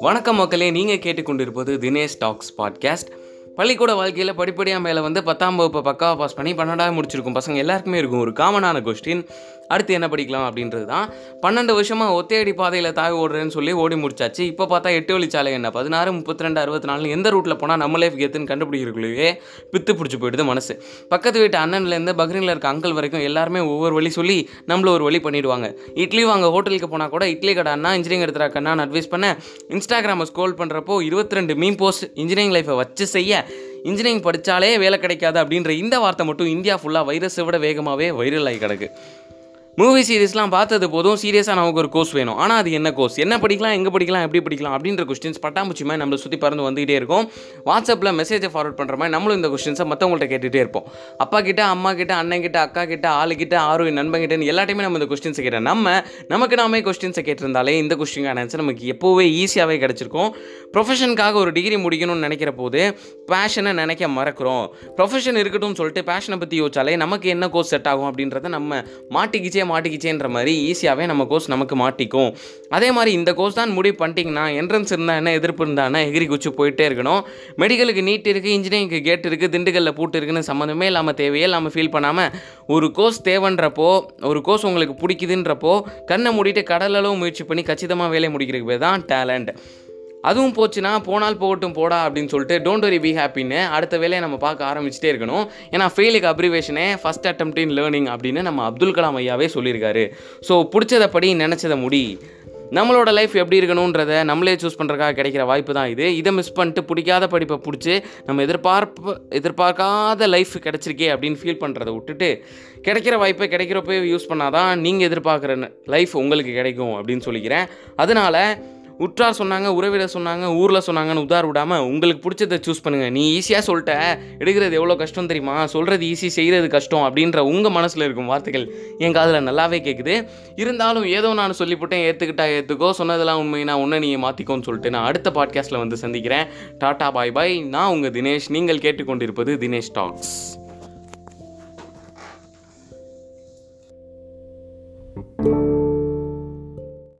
வணக்கம் மக்களே நீங்கள் கேட்டுக்கொண்டிருப்பது தினேஷ் டாக்ஸ் பாட்காஸ்ட். பள்ளிக்கூட வாழ்க்கையில் படிப்படியாக மேலே வந்து பத்தாம் வகுப்பு பக்காவாக பாஸ் பண்ணி பன்னெண்டாவது முடிச்சிருக்கும் பசங்க எல்லாருக்குமே இருக்கும். ஒரு காமனான கொஸ்டின் அடுத்து என்ன படிக்கலாம் அப்படின்றது தான் பன்னெண்டு வருஷமாக ஒத்தையடி பாதையில் தாய் ஓடுறேன்னு சொல்லி ஓடி முடிச்சாச்சு. இப்போ பார்த்தா எட்டு வழிச்சாலை என்ன? பதினாறு முப்பத்தி ரெண்டு அறுபத்தி நாலு எந்த ரூட்டில் போனால் நம்ம லைஃப் கெத்துன்னு கண்டுபிடிக்கிறக்குள்ளேயே பித்து பிடிச்சி போயிடுது மனசு. பக்கத்து வீட்டு அண்ணன்லேருந்து பக்ரீனில் இருக்க அங்கிள் வரைக்கும் எல்லாருமே ஒவ்வொரு வழி சொல்லி நம்மள ஒரு வழி பண்ணிடுவாங்க. இட்லி வாங்க ஹோட்டலுக்கு போனால் கூட இட்லி கடை அண்ணா இன்ஜினியரிங் எடுத்துறா நான் அட்வைஸ் பண்ண இன்ஸ்டாகிராமை ஸ்க்ரோல் பண்ணுறப்போ இருபத்தி ரெண்டு மீன் போஸ்ட் இன்ஜினியரிங் லைஃப்பை வச்சு செய்ய இன்ஜினியரிங் படித்தாலே வேலை கிடைக்காது அப்படின்ற இந்த வார்த்தை மட்டும் இந்தியா ஃபுல்லாக வைரஸை விட வேகமாகவே வைரல் ஆகி கிடக்கு. மூவி சீரிஸ்லாம் பார்த்தது போதும் சீரியஸாக நமக்கு ஒரு கோர்ஸ் வேணும். ஆனால் அது என்ன கோர்ஸ் என்ன படிக்கலாம் எங்கே படிக்கலாம் எப்படி படிக்கலாம் அப்படின்ற கொஸ்டின்ஸ் பட்டாம்பூச்சி மாதிரி நம்மளை சுற்றி பறந்து வந்துகிட்டே இருக்கும். வாட்ஸ்அப்பில் மெசேஜை ஃபார்வர்ட் பண்ணுற மாதிரி நம்மளும் இந்த கொஸ்டின்ஸை மற்றவங்கள்ட்ட கேட்டுகிட்டே இருப்போம். அப்பா கிட்ட அம்மா கிட்ட அண்ணன் கிட்ட அக்கா கிட்ட ஆளுகிட்ட ஆறு நண்பன் எல்லாத்தையுமே நம்ம இந்த கொஸ்டின்ஸை கேட்டோம். நம்ம நமக்கு நாமே கொஸ்டின்ஸை கேட்டிருந்தாலே இந்த கொஸ்டினுக்கான ஆன்சர் நமக்கு எப்போவே ஈஸியாகவே கிடச்சிருக்கும். ப்ரொஃபஷனுக்காக ஒரு டிகிரி முடிக்கணும்னு நினைக்கிற போது பேஷனை நினைக்க மறக்கிறோம். ப்ரொஃபஷன் இருக்கட்டும் சொல்லிட்டு பேஷனை பற்றி யோசிச்சாலே நமக்கு என்ன கோர்ஸ் செட் ஆகும் அப்படின்றத நம்ம மாட்டிக்கிச்சே மாட்டிக்கிச்சேன்ற மாதிரி ஈஸியாகவே நம்ம கோர்ஸ் நமக்கு மாட்டிக்கும். அதே மாதிரி இந்த கோர்ஸ் தான் முடிவு பண்ணிட்டீங்கன்னா என்ட்ரன்ஸ் இருந்தால் என்ன எதிர்ப்பு இருந்தால் எகிரி குச்சி போயிட்டே இருக்கணும். மெடிக்கலுக்கு நீட் இருக்குது இன்ஜினியரிங்க்கு கேட் இருக்குது திண்டுக்கல்லில் பூட்டு இருக்குன்னு சம்மந்தமே இல்லாமல் தேவையே இல்லாமல் ஃபீல் பண்ணாமல் ஒரு கோர்ஸ் தேவைன்றப்போ ஒரு கோர்ஸ் உங்களுக்கு பிடிக்குதுன்றப்போ கண்ணை மூடிட்டு கடலளவு முயற்சி பண்ணி கச்சிதமாக வேலையை முடிக்கிறதுக்கு தான் டேலண்ட் அதுவும் போச்சுன்னா போனால் போகட்டும் போடா அப்படின்னு சொல்லிட்டு டோன்ட் வரி பி ஹாப்பின்னு அடுத்த வேலையை நம்ம பார்க்க ஆரம்பிச்சிட்டே இருக்கணும். ஏன்னா ஃபெயிலுக்கு அப்ரிவேஷனே ஃபஸ்ட் அட்டம்ப்ட் இன் லேர்னிங் அப்படின்னு நம்ம அப்துல் கலாம் ஐயாவே சொல்லியிருக்காரு. ஸோ பிடிச்சதை படி நினச்சதை முடி. நம்மளோட லைஃப் எப்படி இருக்கணுன்றத நம்மளே சூஸ் பண்ணுறக்காக கிடைக்கிற வாய்ப்பு தான் இது. இதை மிஸ் பண்ணிட்டு பிடிக்காத படிப்பை பிடிச்சி நம்ம எதிர்பார்ப்பு எதிர்பார்க்காத லைஃப் கிடச்சிருக்கே அப்படின்னு ஃபீல் பண்ணுறதை விட்டுட்டு கிடைக்கிற வாய்ப்பை கிடைக்கிறப்ப யூஸ் பண்ணாதான் நீங்கள் எதிர்பார்க்குற லைஃப் உங்களுக்கு கிடைக்கும் அப்படின்னு சொல்லிக்கிறேன். அதனால் உற்றார் சொன்னாங்க உறவினர் சொன்னாங்க ஊரில் சொன்னாங்கன்னு உதார் விடாமல் உங்களுக்கு பிடிச்சதை சூஸ் பண்ணுங்கள் நீ ஈஸியாக சொல்லிட்ட எடுக்கிறது எவ்வளோ கஷ்டம் தெரியுமா? சொல்கிறது ஈஸி செய்கிறது கஷ்டம் அப்படின்ற உங்கள் மனசில் இருக்கும் வார்த்தைகள் என் காதில் நல்லாவே கேட்குது இருந்தாலும் ஏதோ நான் சொல்லிவிட்டேன் ஏற்றுக்கிட்டா ஏற்றுக்கோ சொன்னதெல்லாம் உண்மைனா ஒன்று நீங்கள் மாற்றிக்கோன்னு சொல்லிட்டு நான் அடுத்த பாட்காஸ்ட்டில் வந்து சந்திக்கிறேன். டாட்டா பாய் பாய் நான் உங்கள் தினேஷ். நீங்கள் கேட்டுக்கொண்டிருப்பது தினேஷ் டாக்ஸ்